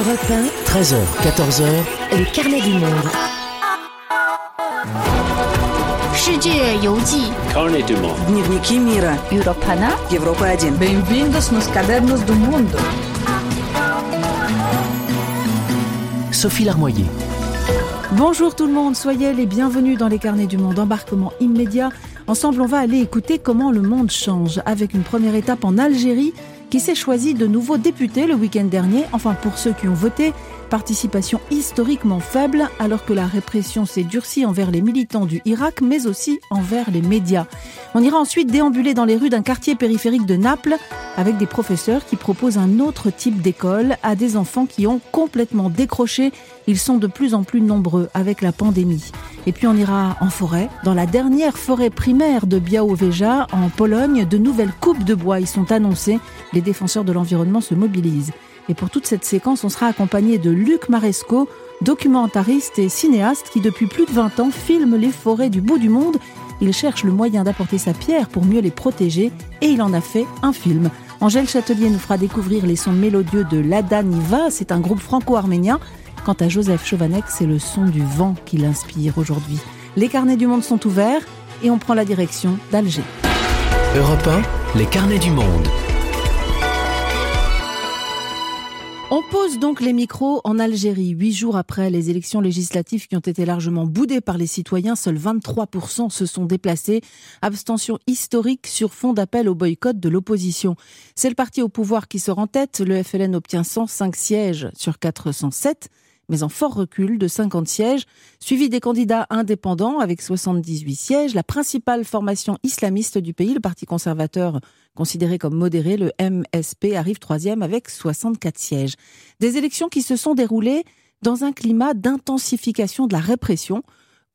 Europe 13h, 14h, le carnet du monde. Carnet du monde. Dnevniki mira. Europana. Европа 1. Bem-vindos nos cadernos do mundo. Sophie Larmoyer. Bonjour tout le monde, soyez les bienvenus dans les carnets du monde. Embarquement immédiat. Ensemble, on va aller écouter comment le monde change avec une première étape en Algérie qui s'est choisi de nouveaux députés le week-end dernier. Enfin, pour ceux qui ont voté, participation historiquement faible alors que la répression s'est durcie envers les militants du Irak, mais aussi envers les médias. On ira ensuite déambuler dans les rues d'un quartier périphérique de Naples avec des professeurs qui proposent un autre type d'école à des enfants qui ont complètement décroché. Ils sont de plus en plus nombreux avec la pandémie. Et puis on ira en forêt, dans la dernière forêt primaire de Białowieża en Pologne, de nouvelles coupes de bois y sont annoncées. Les défenseurs de l'environnement se mobilisent. Et pour toute cette séquence, on sera accompagné de Luc Maresco, documentariste et cinéaste qui depuis plus de 20 ans filme les forêts du bout du monde. Il cherche le moyen d'apporter sa pierre pour mieux les protéger et il en a fait un film. Angèle Châtelier nous fera découvrir les sons mélodieux de Lada Niva, c'est un groupe franco-arménien. Quant à Joseph Chovanec, c'est le son du vent qui l'inspire aujourd'hui. Les carnets du monde sont ouverts et on prend la direction d'Alger. Europe 1, les carnets du monde. On pose donc les micros en Algérie. Huit jours après les élections législatives qui ont été largement boudées par les citoyens, seuls 23% se sont déplacés. Abstention historique sur fond d'appel au boycott de l'opposition. C'est le parti au pouvoir qui sort en tête. Le FLN obtient 105 sièges sur 407 mais en fort recul de 50 sièges, suivi des candidats indépendants avec 78 sièges. La principale formation islamiste du pays, le Parti conservateur considéré comme modéré, le MSP, arrive troisième avec 64 sièges. Des élections qui se sont déroulées dans un climat d'intensification de la répression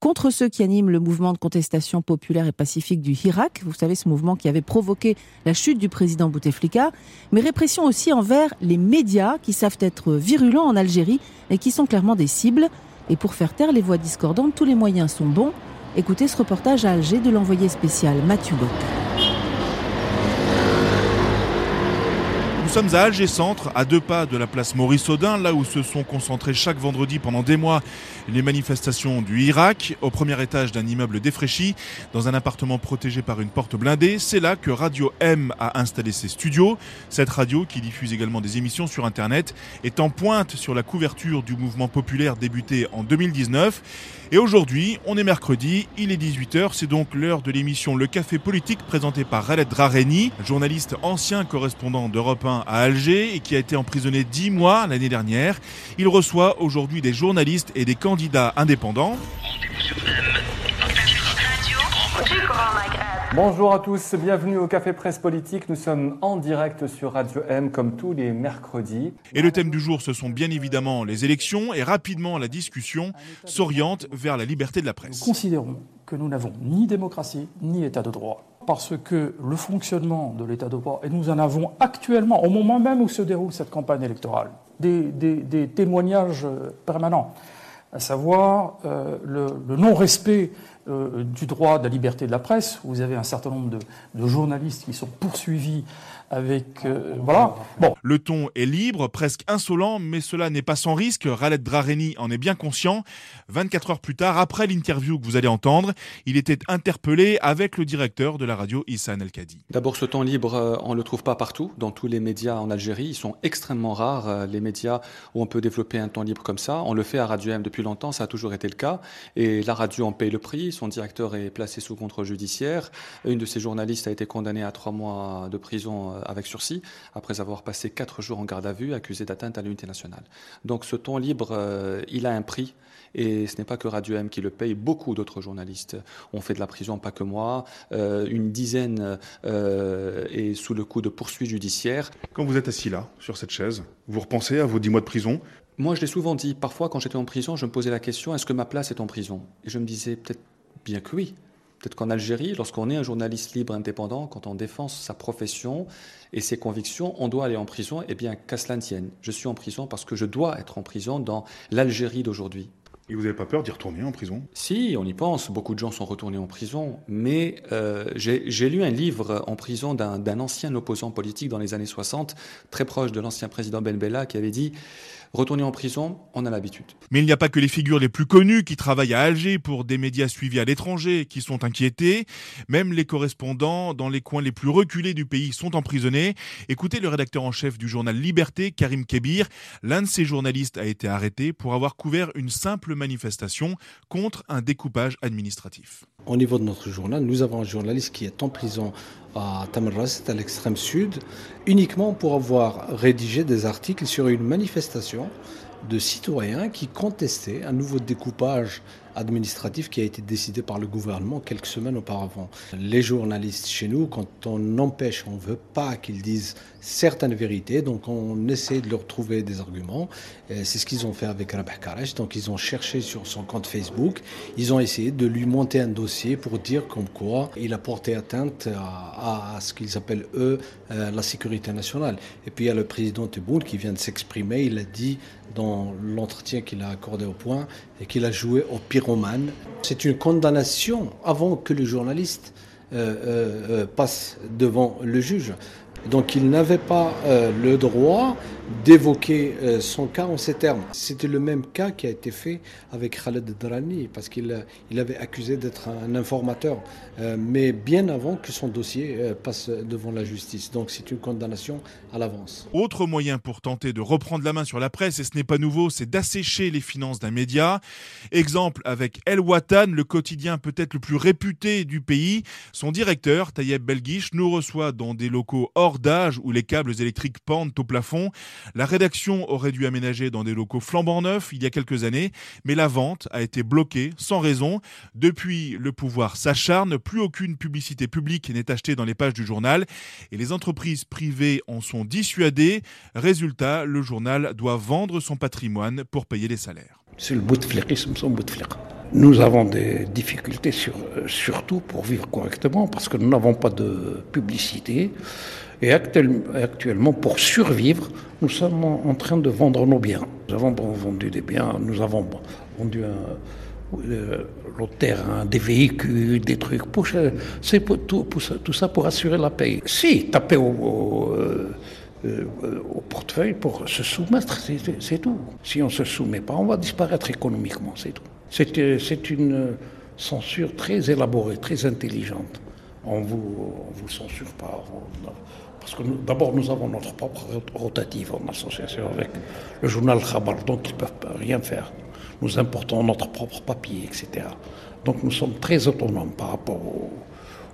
contre ceux qui animent le mouvement de contestation populaire et pacifique du Hirak, vous savez ce mouvement qui avait provoqué la chute du président Bouteflika, mais répression aussi envers les médias qui savent être virulents en Algérie et qui sont clairement des cibles. Et pour faire taire les voix discordantes, tous les moyens sont bons. Écoutez ce reportage à Alger de l'envoyé spécial Mathieu Bock. Nous sommes à Alger Centre, à deux pas de la place Maurice Audin, là où se sont concentrées chaque vendredi pendant des mois les manifestations du Irak, au premier étage d'un immeuble défraîchi, dans un appartement protégé par une porte blindée. C'est là que Radio M a installé ses studios. Cette radio, qui diffuse également des émissions sur Internet, est en pointe sur la couverture du mouvement populaire débuté en 2019. Et aujourd'hui, on est mercredi, il est 18h, c'est donc l'heure de l'émission Le Café Politique présentée par Khaled Drareni, journaliste ancien correspondant d'Europe 1 à Alger et qui a été emprisonné 10 mois l'année dernière. Il reçoit aujourd'hui des journalistes et des candidats indépendants. Bonjour à tous, bienvenue au Café Presse Politique. Nous sommes en direct sur Radio M comme tous les mercredis. Et le thème du jour, ce sont bien évidemment les élections et rapidement la discussion s'oriente vers la liberté de la presse. Nous considérons que nous n'avons ni démocratie ni état de droit. Parce que le fonctionnement de l'état de droit, et nous en avons actuellement, au moment même où se déroule cette campagne électorale, des, des, des témoignages permanents, à savoir euh, le, non-respect euh, du droit de la liberté de la presse. Vous avez un certain nombre de journalistes qui sont poursuivis avec euh, voilà. Bon. Le ton est libre, presque insolent, mais cela n'est pas sans risque. Khaled Drareni en est bien conscient. 24 heures plus tard, après l'interview que vous allez entendre, il était interpellé avec le directeur de la radio Issan El Kadi. D'abord, ce temps libre, euh, on ne le trouve pas partout, dans tous les médias en Algérie. Ils sont extrêmement rares, euh, les médias où on peut développer un temps libre comme ça. On le fait à Radio M depuis longtemps, ça a toujours été le cas. Et la radio en paye le prix. Son directeur est placé sous contrôle judiciaire. Une de ses journalistes a été condamnée à trois mois de prison avec sursis, après avoir passé quatre jours en garde à vue, accusé d'atteinte à l'unité nationale. Donc ce temps libre, euh, il a un prix. Et ce n'est pas que Radio M qui le paye, beaucoup d'autres journalistes ont fait de la prison, pas que moi. Euh, une dizaine euh, est sous le coup de poursuites judiciaires. Quand vous êtes assis là, sur cette chaise, vous repensez à vos dix mois de prison? Moi, je l'ai souvent dit. Parfois, quand j'étais en prison, je me posais la question est-ce que ma place est en prison? Et je me disais peut-être bien que oui. Peut-être qu'en Algérie, lorsqu'on est un journaliste libre, indépendant, quand on défend sa profession et ses convictions, on doit aller en prison, et bien qu'à cela ne tienne. Je suis en prison parce que je dois être en prison dans l'Algérie d'aujourd'hui. Et vous n'avez pas peur d'y retourner en prison? Si, on y pense. Beaucoup de gens sont retournés en prison. Mais euh, j'ai lu un livre en prison d'un ancien opposant politique dans les années 60, très proche de l'ancien président Ben Bella, qui avait dit Retourner en prison, on a l'habitude. Mais il n'y a pas que les figures les plus connues qui travaillent à Alger pour des médias suivis à l'étranger qui sont inquiétés. Même les correspondants dans les coins les plus reculés du pays sont emprisonnés. Écoutez le rédacteur en chef du journal Liberté, Karim Kebir. L'un de ces journalistes a été arrêté pour avoir couvert une simple manifestation contre un découpage administratif. Au niveau de notre journal, nous avons un journaliste qui est en prison à Tamarras, à l'extrême sud, uniquement pour avoir rédigé des articles sur une manifestation de citoyens qui contestaient un nouveau découpage administratif qui a été décidé par le gouvernement quelques semaines auparavant. Les journalistes chez nous, quand on empêche, on ne veut pas qu'ils disent certaines vérités, donc on essaie de leur trouver des arguments. C'est ce qu'ils ont fait avec Rabah Karesh. Donc ils ont cherché sur son compte Facebook, ils ont essayé de lui monter un dossier pour dire comme quoi il a porté atteinte à, ce qu'ils appellent eux euh, la sécurité nationale. Et puis il y a le président Tebboune qui vient de s'exprimer, il a dit dans l'entretien qu'il a accordé au point et qu'il a joué au pyromane. C'est une condamnation avant que le journaliste euh, euh, passe devant le juge. Donc il n'avait pas euh, le droit d'évoquer euh, son cas en ces termes. C'était le même cas qui a été fait avec Khaled Drani, parce qu'il il avait accusé d'être un informateur, euh, mais bien avant que son dossier passe devant la justice. Donc c'est une condamnation à l'avance. Autre moyen pour tenter de reprendre la main sur la presse, et ce n'est pas nouveau, c'est d'assécher les finances d'un média. Exemple avec El Watan, le quotidien peut-être le plus réputé du pays. Son directeur, Tayeb Belguiche, nous reçoit dans des locaux hors d'âge où les câbles électriques pendent au plafond. La rédaction aurait dû aménager dans des locaux flambant neufs il y a quelques années, mais la vente a été bloquée sans raison. Depuis, le pouvoir s'acharne, plus aucune publicité publique n'est achetée dans les pages du journal et les entreprises privées en sont dissuadées. Résultat, le journal doit vendre son patrimoine pour payer les salaires. C'est le bout de nous avons des difficultés sur, euh, surtout pour vivre correctement parce que nous n'avons pas de publicité. Et actuellement, pour survivre, nous sommes en train de vendre nos biens. Nous avons vendu des biens, nous avons vendu un, euh, le terrain, des véhicules, des trucs. C'est tout, ça pour assurer la paix. Si, taper au, euh, euh, portefeuille pour se soumettre, c'est tout. Si on ne se soumet pas, on va disparaître économiquement, c'est tout. C'est une censure très élaborée, très intelligente. On vous, vous censure pas. Parce que d'abord, nous avons notre propre rotative en association avec le journal Khabar, donc ils ne peuvent rien faire. Nous importons notre propre papier, etc. Donc nous sommes très autonomes par rapport au,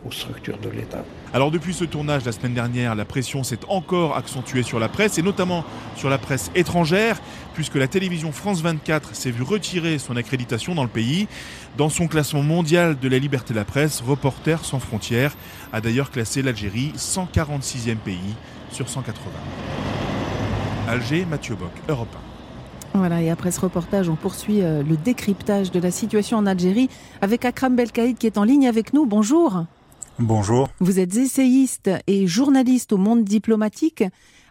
aux structures de l'État. Alors depuis ce tournage la semaine dernière, la pression s'est encore accentuée sur la presse et notamment sur la presse étrangère puisque la télévision France 24 s'est vue retirer son accréditation dans le pays. Dans son classement mondial de la liberté de la presse, Reporters sans frontières a d'ailleurs classé l'Algérie 146e pays sur 180. Alger, Mathieu Bock, Europe 1. Voilà, et après ce reportage, on poursuit euh, le décryptage de la situation en Algérie avec Akram Belkaïd qui est en ligne avec nous. Bonjour. Bonjour. Vous êtes essayiste et journaliste au monde diplomatique.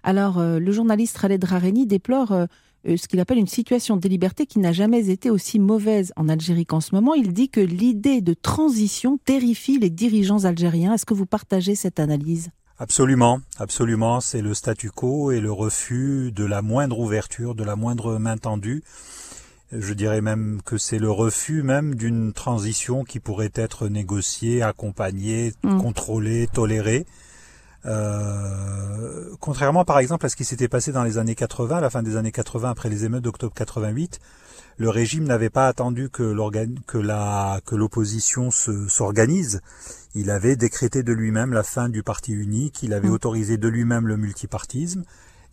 Alors, euh, le journaliste Khaled Rareni déplore euh, euh, ce qu'il appelle une situation de liberté qui n'a jamais été aussi mauvaise en Algérie qu'en ce moment. Il dit que l'idée de transition terrifie les dirigeants algériens. Est-ce que vous partagez cette analyse? Absolument, absolument. C'est le statu quo et le refus de la moindre ouverture, de la moindre main tendue. Je dirais même que c'est le refus même d'une transition qui pourrait être négociée, accompagnée, mm. contrôlée, tolérée. Euh, contrairement par exemple à ce qui s'était passé dans les années 80, à la fin des années 80 après les émeutes d'octobre 88, le régime n'avait pas attendu que que la que l'opposition s'organise. Il avait décrété de lui-même la fin du parti unique, il avait mm. autorisé de lui-même le multipartisme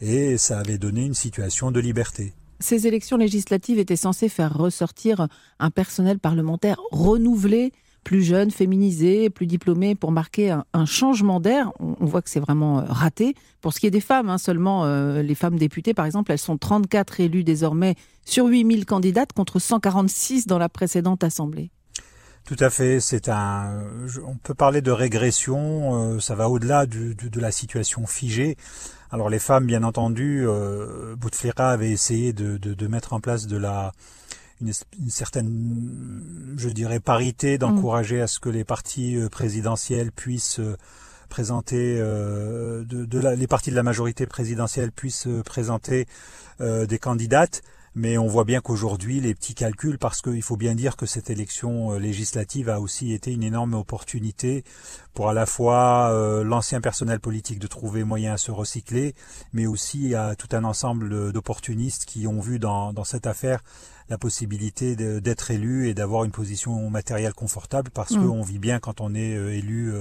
et ça avait donné une situation de liberté. Ces élections législatives étaient censées faire ressortir un personnel parlementaire renouvelé, plus jeune, féminisé, plus diplômé, pour marquer un, changement d'air. On, voit que c'est vraiment euh, raté. Pour ce qui est des femmes, hein, seulement euh, les femmes députées, par exemple, elles sont 34 élues désormais sur 8000 candidates contre 146 dans la précédente Assemblée. Tout à fait, c'est un. On peut parler de régression. Euh, ça va au-delà de la situation figée. Alors les femmes, bien entendu, euh, Bouteflika avait essayé de, de, de, mettre en place de la une, certaine, je dirais, parité, d'encourager à ce que les partis euh, présidentiels puissent euh, présenter, de, de la, les partis de la majorité présidentielle puissent présenter des candidates. Mais on voit bien qu'aujourd'hui, les petits calculs, parce qu'il faut bien dire que cette élection euh, législative a aussi été une énorme opportunité pour à la fois euh, l'ancien personnel politique de trouver moyen à se recycler, mais aussi à tout un ensemble d'opportunistes qui ont vu dans, dans cette affaire la possibilité d'être élu et d'avoir une position matérielle confortable, parce mmh. qu'on vit bien quand on est euh, élu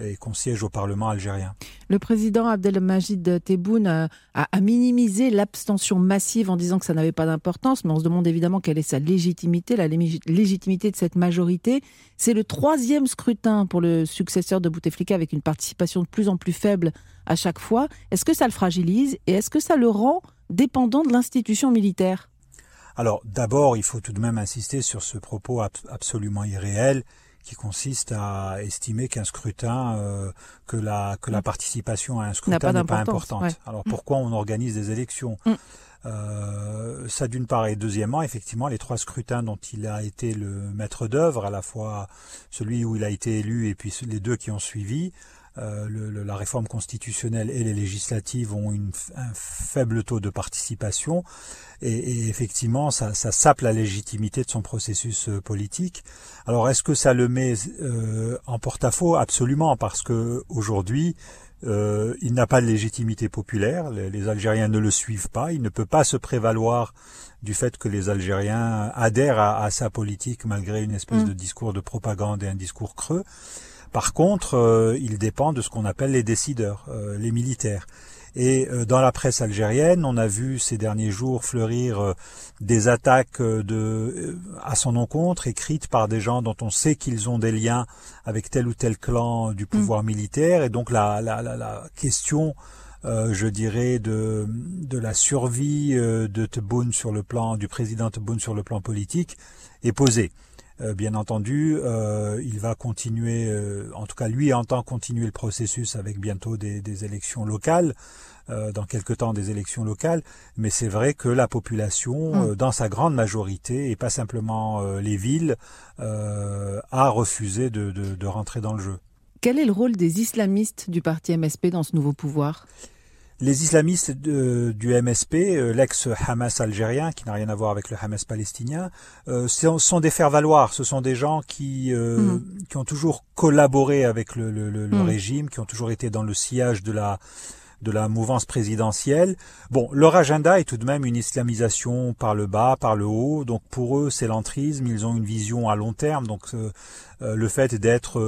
et qu'on siège au Parlement algérien. Le président Abdelmajid Tebboune a, a, minimisé l'abstention massive en disant que ça n'avait pas d'importance, mais on se demande évidemment quelle est sa légitimité, la légitimité de cette majorité. C'est le troisième scrutin pour le successeur de Bouteflika avec une participation de plus en plus faible à chaque fois. Est-ce que ça le fragilise et est-ce que ça le rend dépendant de l'institution militaire? Alors d'abord, il faut tout de même insister sur ce propos absolument irréel qui consiste à estimer qu'un scrutin, euh, que la que la mm. participation à un scrutin n'est pas importante. Alors mm. pourquoi on organise des élections mm. euh, ça d'une part et deuxièmement effectivement les trois scrutins dont il a été le maître d'œuvre à la fois celui où il a été élu et puis les deux qui ont suivi euh, le, la réforme constitutionnelle et les législatives ont une, un faible taux de participation et, et effectivement ça, ça, sape la légitimité de son processus euh, politique. Alors est-ce que ça le met euh, en porte-à-faux? Absolument, parce que aujourd'hui euh, il n'a pas de légitimité populaire, les, les, Algériens ne le suivent pas, il ne peut pas se prévaloir du fait que les Algériens adhèrent à, à sa politique malgré une espèce mmh. de discours de propagande et un discours creux. Par contre, euh, il dépend de ce qu'on appelle les décideurs, euh, les militaires. Et euh, dans la presse algérienne, on a vu ces derniers jours fleurir des attaques de, à son encontre, écrites par des gens dont on sait qu'ils ont des liens avec tel ou tel clan du pouvoir mm. militaire. Et donc la, la, la, la question, je dirais, de, de la survie de Tebboune sur le plan du président Tebboune sur le plan politique est posée. Euh, bien entendu, euh, il va continuer, euh, en tout cas lui entend continuer le processus avec bientôt des, élections locales, dans quelques temps des élections locales, mais c'est vrai que la population, mm. dans sa grande majorité, et pas simplement les villes, a refusé de rentrer dans le jeu. Quel est le rôle des islamistes du parti MSP dans ce nouveau pouvoir? Les islamistes du MSP, euh, l'ex-Hamas algérien, qui n'a rien à voir avec le Hamas palestinien, euh, sont, des faire-valoir. Ce sont des gens qui, euh, mm. qui ont toujours collaboré avec le, mm. régime, qui ont toujours été dans le sillage de la de la mouvance présidentielle. Bon, leur agenda est tout de même une islamisation par le bas, par le haut. Donc pour eux, c'est l'entrisme. Ils ont une vision à long terme. Donc le fait d'être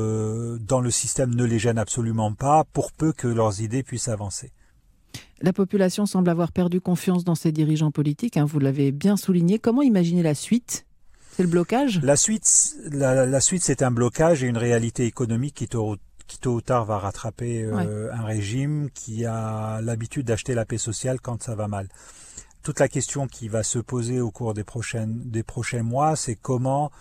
dans le système ne les gêne absolument pas, pour peu que leurs idées puissent avancer. La population semble avoir perdu confiance dans ses dirigeants politiques, hein, vous l'avez bien souligné. Comment imaginer la suite? C'est le blocage? La suite, la, suite c'est un blocage et une réalité économique qui tôt, qui tôt ou tard va rattraper euh, un régime qui a l'habitude d'acheter la paix sociale quand ça va mal. Toute la question qui va se poser au cours des, prochaines, des prochains mois, c'est comment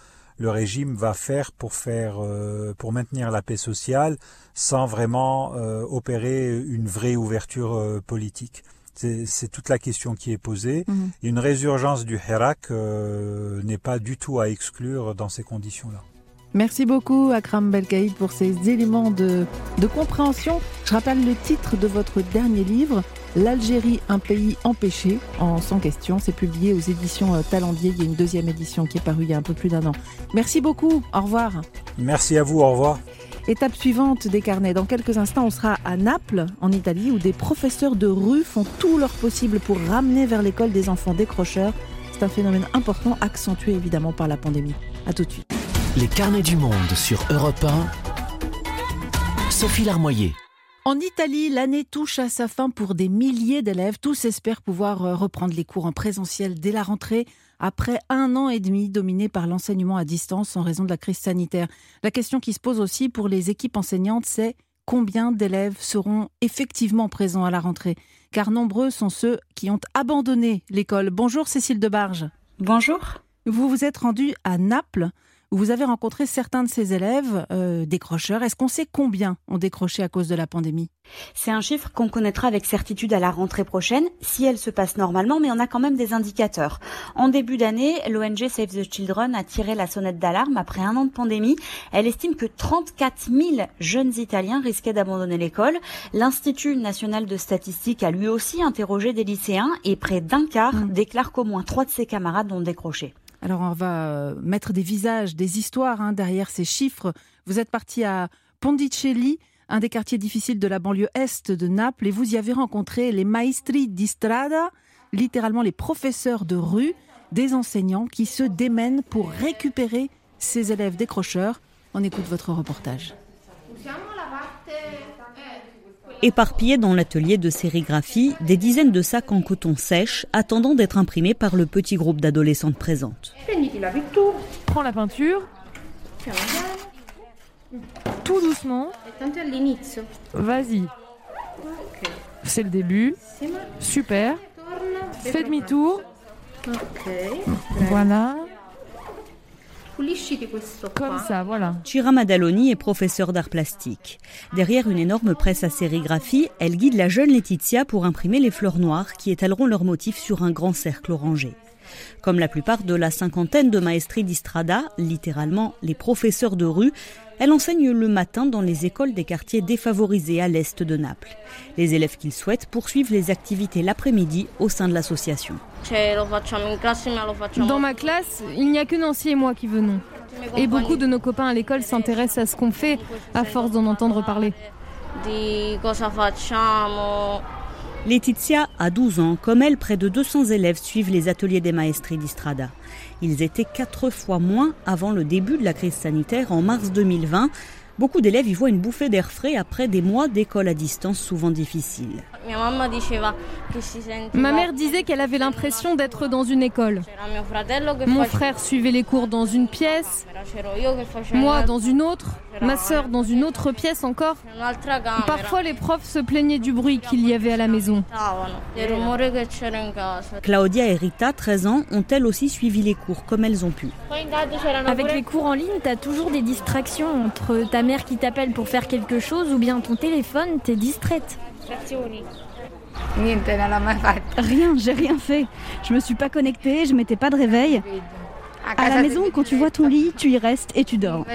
le régime va faire pour faire euh, pour maintenir la paix sociale sans vraiment euh, opérer une vraie ouverture euh, politique. C'est toute la question qui est posée. Mhm. Une résurgence du Hirak n'est pas du tout à exclure dans ces conditions-là. Merci beaucoup Akram Belkaïd pour ces éléments de, de compréhension. Je rappelle le titre de votre dernier livre, L'Algérie, un pays empêché, en sans question. C'est publié aux éditions euh, Talendier. Il y a une deuxième édition qui est parue il y a un peu plus d'un an. Merci beaucoup. Au revoir. Merci à vous. Au revoir. Étape suivante des carnets. Dans quelques instants, on sera à Naples, en Italie, où des professeurs de rue font tout leur possible pour ramener vers l'école des enfants décrocheurs. C'est un phénomène important, accentué évidemment par la pandémie. À tout de suite. Les carnets du monde sur Europe 1. Sophie Larmoyer. En Italie, l'année touche à sa fin pour des milliers d'élèves. Tous espèrent pouvoir euh, reprendre les cours en présentiel dès la rentrée, après un an et demi dominé par l'enseignement à distance en raison de la crise sanitaire. La question qui se pose aussi pour les équipes enseignantes, c'est combien d'élèves seront effectivement présents à la rentrée? Car nombreux sont ceux qui ont abandonné l'école. Bonjour Cécile Debarge. Bonjour. Vous vous êtes rendu à Naples vous avez rencontré certains de ces élèves euh, décrocheurs. Est-ce qu'on sait combien ont décroché à cause de la pandémie? C'est un chiffre qu'on connaîtra avec certitude à la rentrée prochaine, si elle se passe normalement, mais on a quand même des indicateurs. En début d'année, l'ONG Save the Children a tiré la sonnette d'alarme après un an de pandémie. Elle estime que 34 000 jeunes Italiens risquaient d'abandonner l'école. L'Institut national de statistique a lui aussi interrogé des lycéens et près d'un quart mmh. déclare qu'au moins trois de ses camarades ont décroché. Alors on va euh, mettre des visages, des histoires hein, derrière ces chiffres. Vous êtes parti à Pondicelli, un des quartiers difficiles de la banlieue est de Naples, et vous y avez rencontré les maestri di strada, littéralement les professeurs de rue, des enseignants qui se démènent pour récupérer ces élèves décrocheurs. On écoute votre reportage. Éparpillés dans l'atelier de sérigraphie, des dizaines de sacs en coton sèche attendant d'être imprimés par le petit groupe d'adolescentes présentes. Prends la peinture. Tout doucement. Vas-y. C'est le début. Super. Fais demi-tour. Voilà. Comme ça, voilà. Chira Madaloni est professeure d'art plastique. Derrière une énorme presse à sérigraphie, elle guide la jeune Laetitia pour imprimer les fleurs noires qui étaleront leurs motifs sur un grand cercle orangé. Comme la plupart de la cinquantaine de maestri d'Istrada, littéralement les professeurs de rue, elle enseigne le matin dans les écoles des quartiers défavorisés à l'est de Naples. Les élèves qu'ils souhaitent poursuivent les activités l'après-midi au sein de l'association. Dans ma classe, il n'y a que Nancy et moi qui venons. Et beaucoup de nos copains à l'école s'intéressent à ce qu'on fait à force d'en entendre parler. Laetitia a 12 ans. Comme elle, près de 200 élèves suivent les ateliers des maestri d'Istrada. Ils étaient quatre fois moins avant le début de la crise sanitaire en mars 2020. Beaucoup d'élèves y voient une bouffée d'air frais après des mois d'école à distance souvent difficiles. Ma mère disait qu'elle avait l'impression d'être dans une école. Mon frère suivait les cours dans une pièce, moi dans une autre, ma sœur dans une autre pièce encore. Parfois les profs se plaignaient du bruit qu'il y avait à la maison. Claudia et Rita, 13 ans, ont elles aussi suivi les cours comme elles ont pu. Avec les cours en ligne, tu as toujours des distractions entre ta mère qui t'appelle pour faire quelque chose ou bien ton téléphone, t'es distraite. Rien, j'ai rien fait. Je me suis pas connectée, je mettais pas de réveil. À la maison, quand tu vois ton lit, tu y restes et tu dors.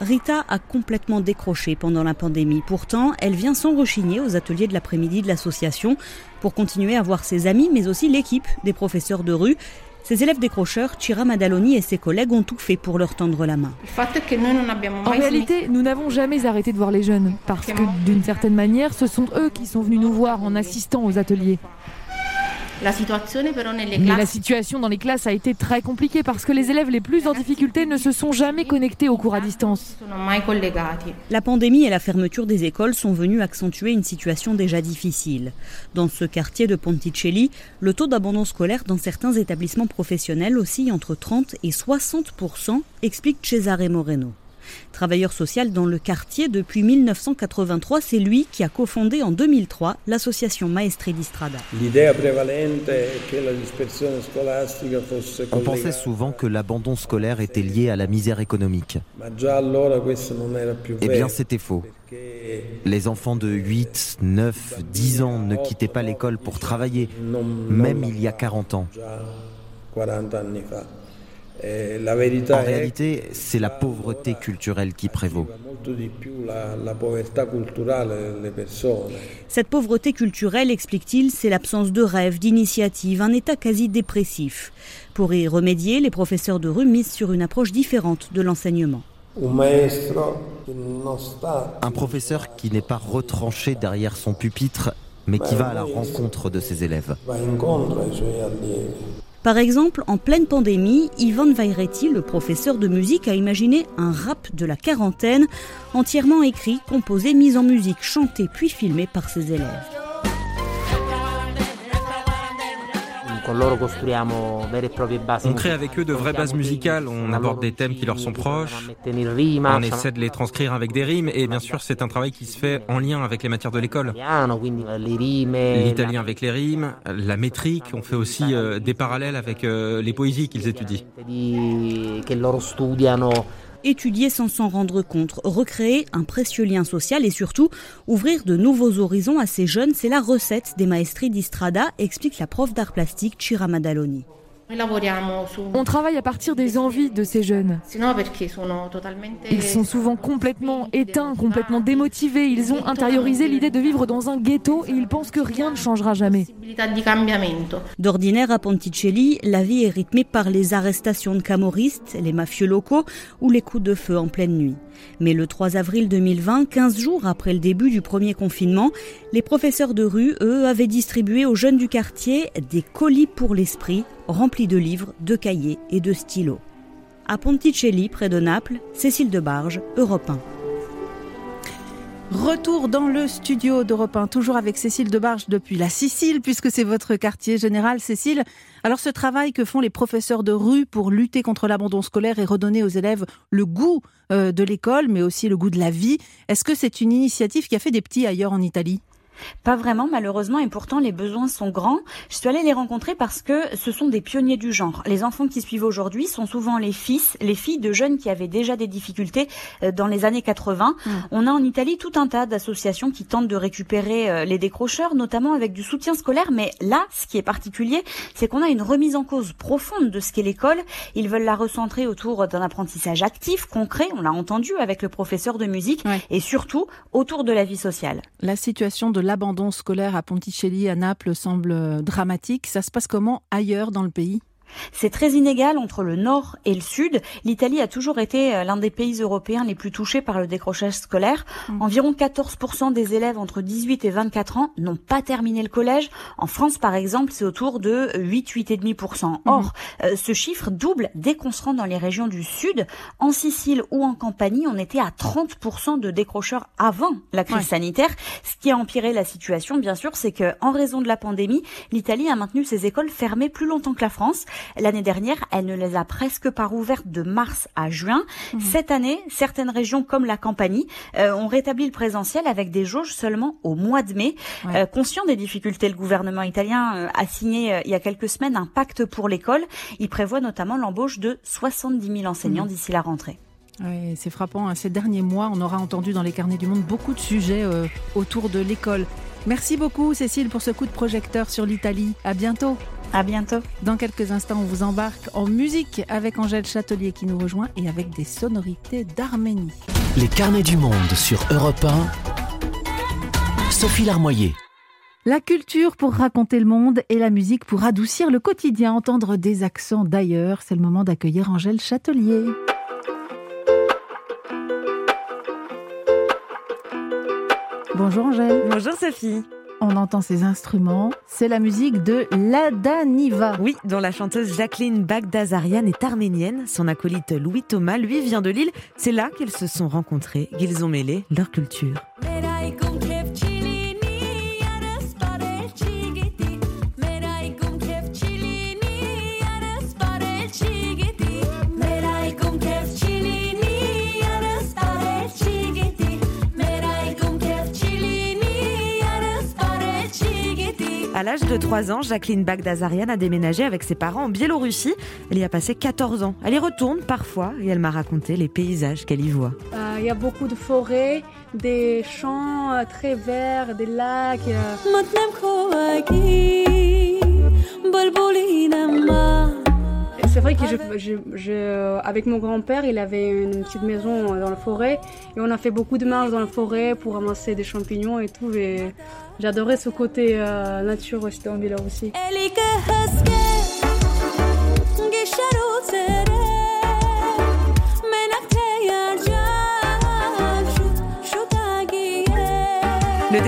Rita a complètement décroché pendant la pandémie. Pourtant, elle vient sans rechigner aux ateliers de l'après-midi de l'association pour continuer à voir ses amis, mais aussi l'équipe des professeurs de rue ses élèves décrocheurs, Chira Madaloni et ses collègues ont tout fait pour leur tendre la main. En réalité, nous n'avons jamais arrêté de voir les jeunes, parce que d'une certaine manière, ce sont eux qui sont venus nous voir en assistant aux ateliers. La situation dans les classes a été très compliquée parce que les élèves les plus en difficulté ne se sont jamais connectés aux cours à distance. La pandémie et la fermeture des écoles sont venues accentuer une situation déjà difficile. Dans ce quartier de Ponticelli, le taux d'abandon scolaire dans certains établissements professionnels oscille entre 30 et 60% explique Cesare Moreno. Travailleur social dans le quartier depuis 1983, c'est lui qui a cofondé en 2003 l'association Maestri di Strada. On pensait souvent que l'abandon scolaire était lié à la misère économique. Eh bien, c'était faux. Les enfants de 8, 9, 10 ans ne quittaient pas l'école pour travailler, même il y a 40 ans. En réalité, c'est la pauvreté culturelle qui prévaut. Cette pauvreté culturelle, explique-t-il, c'est l'absence de rêve, d'initiative, un état quasi dépressif. Pour y remédier, les professeurs de rue misent sur une approche différente de l'enseignement. Un professeur qui n'est pas retranché derrière son pupitre, mais qui va à la rencontre de ses élèves. Par exemple, en pleine pandémie, Ivan Vairetti, le professeur de musique, a imaginé un rap de la quarantaine, entièrement écrit, composé, mis en musique, chanté puis filmé par ses élèves. On crée avec eux de vraies bases musicales, on aborde des thèmes qui leur sont proches, on essaie de les transcrire avec des rimes et bien sûr c'est un travail qui se fait en lien avec les matières de l'école. L'italien avec les rimes, la métrique, on fait aussi euh, des parallèles avec euh, les poésies qu'ils étudient. Étudier sans s'en rendre compte, recréer un précieux lien social et surtout ouvrir de nouveaux horizons à ces jeunes, c'est la recette des maestries d'Istrada, explique la prof d'art plastique Chira Madaloni. On travaille à partir des envies de ces jeunes. Ils sont souvent complètement éteints, complètement démotivés. Ils ont intériorisé l'idée de vivre dans un ghetto et ils pensent que rien ne changera jamais. D'ordinaire à Ponticelli, la vie est rythmée par les arrestations de camoristes, les mafieux locaux ou les coups de feu en pleine nuit. Mais le 3 avril 2020, 15 jours après le début du premier confinement, les professeurs de rue, eux, avaient distribué aux jeunes du quartier des colis pour l'esprit, remplis de livres, de cahiers et de stylos. À Ponticelli, près de Naples, Cécile Debarge, Europe 1. Retour dans le studio d'Europe 1, toujours avec Cécile Debarge depuis la Sicile, puisque c'est votre quartier général, Cécile. Alors ce travail que font les professeurs de rue pour lutter contre l'abandon scolaire et redonner aux élèves le goût euh, de l'école, mais aussi le goût de la vie, est-ce que c'est une initiative qui a fait des petits ailleurs en Italie? Pas vraiment, malheureusement, et pourtant les besoins sont grands. Je suis allée les rencontrer parce que ce sont des pionniers du genre. Les enfants qui suivent aujourd'hui sont souvent les fils, les filles de jeunes qui avaient déjà des difficultés euh, dans les années 80. Mmh. On a en Italie tout un tas d'associations qui tentent de récupérer euh, les décrocheurs, notamment avec du soutien scolaire. Mais là, ce qui est particulier, c'est qu'on a une remise en cause profonde de ce qu'est l'école. Ils veulent la recentrer autour d'un apprentissage actif, concret, on l'a entendu avec le professeur de musique, et surtout autour de la vie sociale. La situation de l'abandon scolaire à Ponticelli, à Naples, semble dramatique. Ça se passe comment ailleurs dans le pays? C'est très inégal entre le nord et le sud. L'Italie a toujours été euh, l'un des pays européens les plus touchés par le décrochage scolaire. Mmh. Environ 14% des élèves entre 18 et 24 ans n'ont pas terminé le collège. En France, par exemple, c'est autour de 8, 8,5%. Mmh. Or, euh, ce chiffre double dès qu'on se rend dans les régions du sud. En Sicile ou en Campanie, on était à 30% de décrocheurs avant la crise sanitaire. Ce qui a empiré la situation, bien sûr, c'est que en raison de la pandémie, l'Italie a maintenu ses écoles fermées plus longtemps que la France. L'année dernière, elle ne les a presque pas rouvertes de mars à juin. Mhm. Cette année, certaines régions comme la Campanie euh, ont rétabli le présentiel avec des jauges seulement au mois de mai. Euh, conscient des difficultés, le gouvernement italien euh, a signé il y a quelques semaines un pacte pour l'école. Il prévoit notamment l'embauche de 70 000 enseignants mhm. d'ici la rentrée. Oui, c'est frappant. Hein. Ces derniers mois, on aura entendu dans les carnets du monde beaucoup de sujets autour de l'école. Merci beaucoup, Cécile, pour ce coup de projecteur sur l'Italie. À bientôt. À bientôt. Dans quelques instants, on vous embarque en musique avec Angèle Châtelier qui nous rejoint et avec des sonorités d'Arménie. Les carnets du monde sur Europe 1. Sophie Larmoyer. La culture pour raconter le monde et la musique pour adoucir le quotidien, entendre des accents d'ailleurs. C'est le moment d'accueillir Angèle Châtelier. Bonjour Angèle. Bonjour Sophie on entend ces instruments. C'est la musique de Lada Niva. Oui, dont la chanteuse Jacqueline Bagdazarian est arménienne. Son acolyte Louis Thomas, lui, vient de Lille. C'est là qu'ils se sont rencontrés, qu'ils ont mêlé leur culture. À l'âge de 3 ans, Jacqueline Bagdazarian a déménagé avec ses parents en Biélorussie. Elle y a passé 14 ans. Elle y retourne parfois et elle m'a raconté les paysages qu'elle y voit. Euh, il y a beaucoup de forêts, des champs euh, très verts, des lacs. Euh. C'est vrai que je, avec mon grand-père, il avait une petite maison dans la forêt et on a fait beaucoup de marches dans la forêt pour ramasser des champignons et tout. Et j'adorais ce côté euh, nature aussi dans aussi.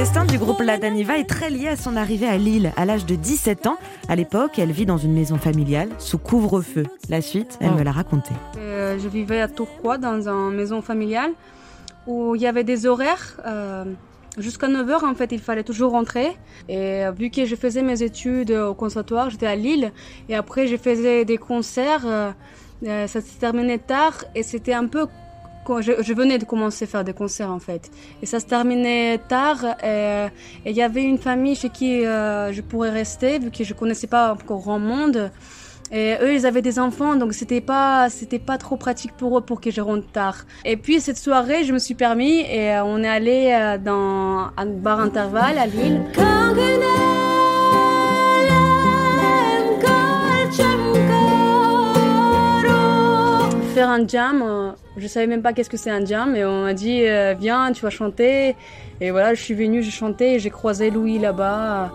Destin du groupe Ladaniva est très lié à son arrivée à Lille à l'âge de 17 ans. À l'époque, elle vit dans une maison familiale sous couvre-feu. La suite, elle oh. me l'a raconté. Euh, je vivais à Tourcoing dans une maison familiale où il y avait des horaires. Euh, Jusqu'à 9h, en fait, il fallait toujours rentrer. Et vu que je faisais mes études au conservatoire, j'étais à Lille. Et après, je faisais des concerts. ça se terminait tard et c'était un peu je, venais de commencer à faire des concerts en fait. Et ça se terminait tard. Et il y avait une famille chez qui euh, je pourrais rester, vu que je connaissais pas encore grand monde. Et eux, ils avaient des enfants, donc c'était pas, c'était pas trop pratique pour eux pour que je rentre tard. Et puis cette soirée, je me suis permis et euh, on est allé euh, dans un bar intervalle à Lille. Faire un jam. Euh, je savais même pas qu'est-ce que c'est un jam et on m'a dit euh, viens, tu vas chanter. Et voilà, je suis venue, j'ai chanté j'ai croisé Louis là-bas.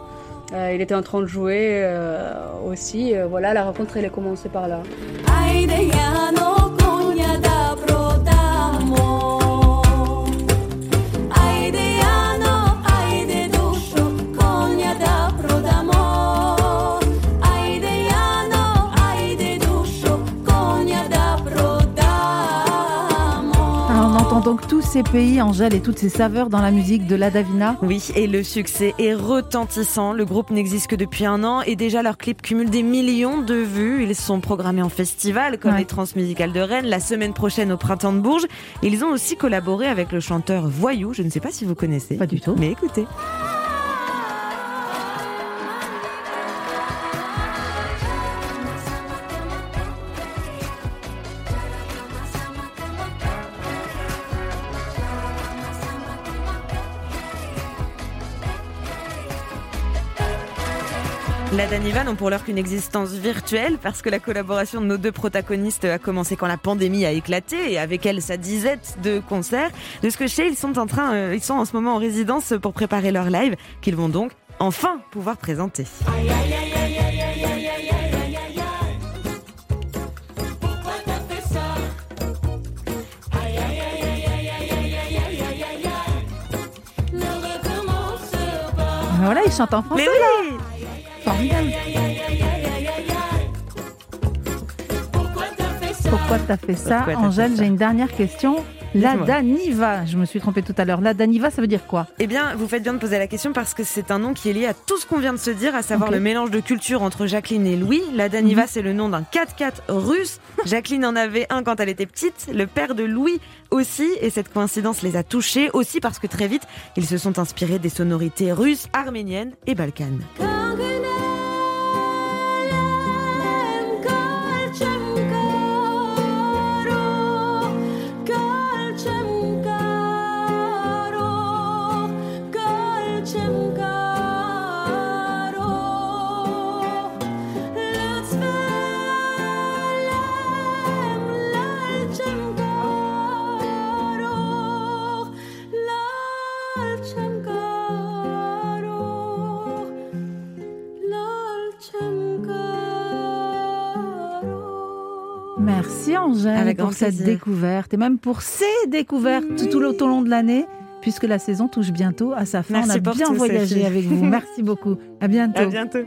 Euh, il était en train de jouer aussi. voilà, la rencontre elle est commencée par là. Ces pays, Angèle, et toutes ces saveurs dans la musique de la Davina. Oui, et le succès est retentissant. Le groupe n'existe que depuis un an et déjà leurs clips cumulent des millions de vues. Ils sont programmés en festival comme les Transmusicales de Rennes, la semaine prochaine au Printemps de Bourges. Ils ont aussi collaboré avec le chanteur Voyou, je ne sais pas si vous connaissez. Pas du tout. Mais écoutez. La Daniva n'ont pour l'heure qu'une existence virtuelle parce que la collaboration de nos deux protagonistes a commencé quand la pandémie a éclaté et avec elle sa disette de concerts. De ce que je sais, ils sont en train, euh, ils sont en ce moment en résidence pour préparer leur live qu'ils vont donc enfin pouvoir présenter. Voilà, ils chantent en français. Mais oui pourquoi t'as fait ça Angèle, j'ai une dernière question. La Daniva, je me suis trompée tout à l'heure. La Daniva, ça veut dire quoi? Eh bien, vous faites bien de poser la question parce que c'est un nom qui est lié à tout ce qu'on vient de se dire, à savoir le mélange de culture entre Jacqueline et Louis. La Daniva, mhm. c'est le nom d'un 4x4 russe. Jacqueline en avait un quand elle était petite, le père de Louis aussi, et cette coïncidence les a touchés aussi parce que très vite, ils se sont inspirés des sonorités russes, arméniennes et balkanes. Angèle pour cette découverte et même pour ces découvertes tout au long de l'année, puisque la saison touche bientôt à sa fin. On a bien voyagé avec vous. Merci beaucoup. À bientôt. À bientôt.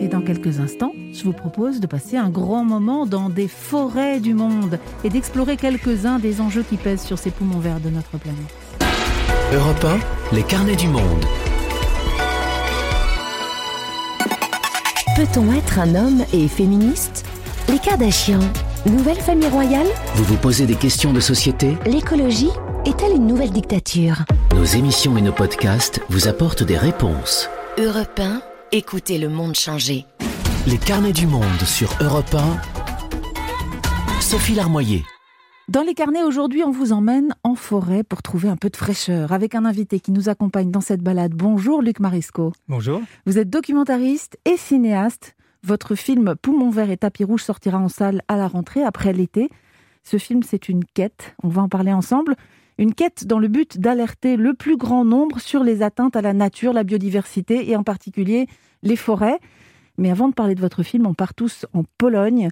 Et dans quelques instants, je vous propose de passer un grand moment dans des forêts du monde et d'explorer quelques-uns des enjeux qui pèsent sur ces poumons verts de notre planète. Europe 1, les carnets du monde. Peut-on être un homme et féministe? Les Kardashians, nouvelle famille royale? Vous vous posez des questions de société? L'écologie est-elle une nouvelle dictature? Nos émissions et nos podcasts vous apportent des réponses. Europe 1, écoutez le monde changer. Les carnets du monde sur Europe 1. Sophie Larmoyer. Dans les carnets aujourd'hui, on vous emmène en forêt pour trouver un peu de fraîcheur avec un invité qui nous accompagne dans cette balade. Bonjour Luc Marisco. Bonjour. Vous êtes documentariste et cinéaste. Votre film Poumon vert et tapis rouge sortira en salle à la rentrée après l'été. Ce film, c'est une quête. On va en parler ensemble. Une quête dans le but d'alerter le plus grand nombre sur les atteintes à la nature, la biodiversité et en particulier les forêts. Mais avant de parler de votre film, on part tous en Pologne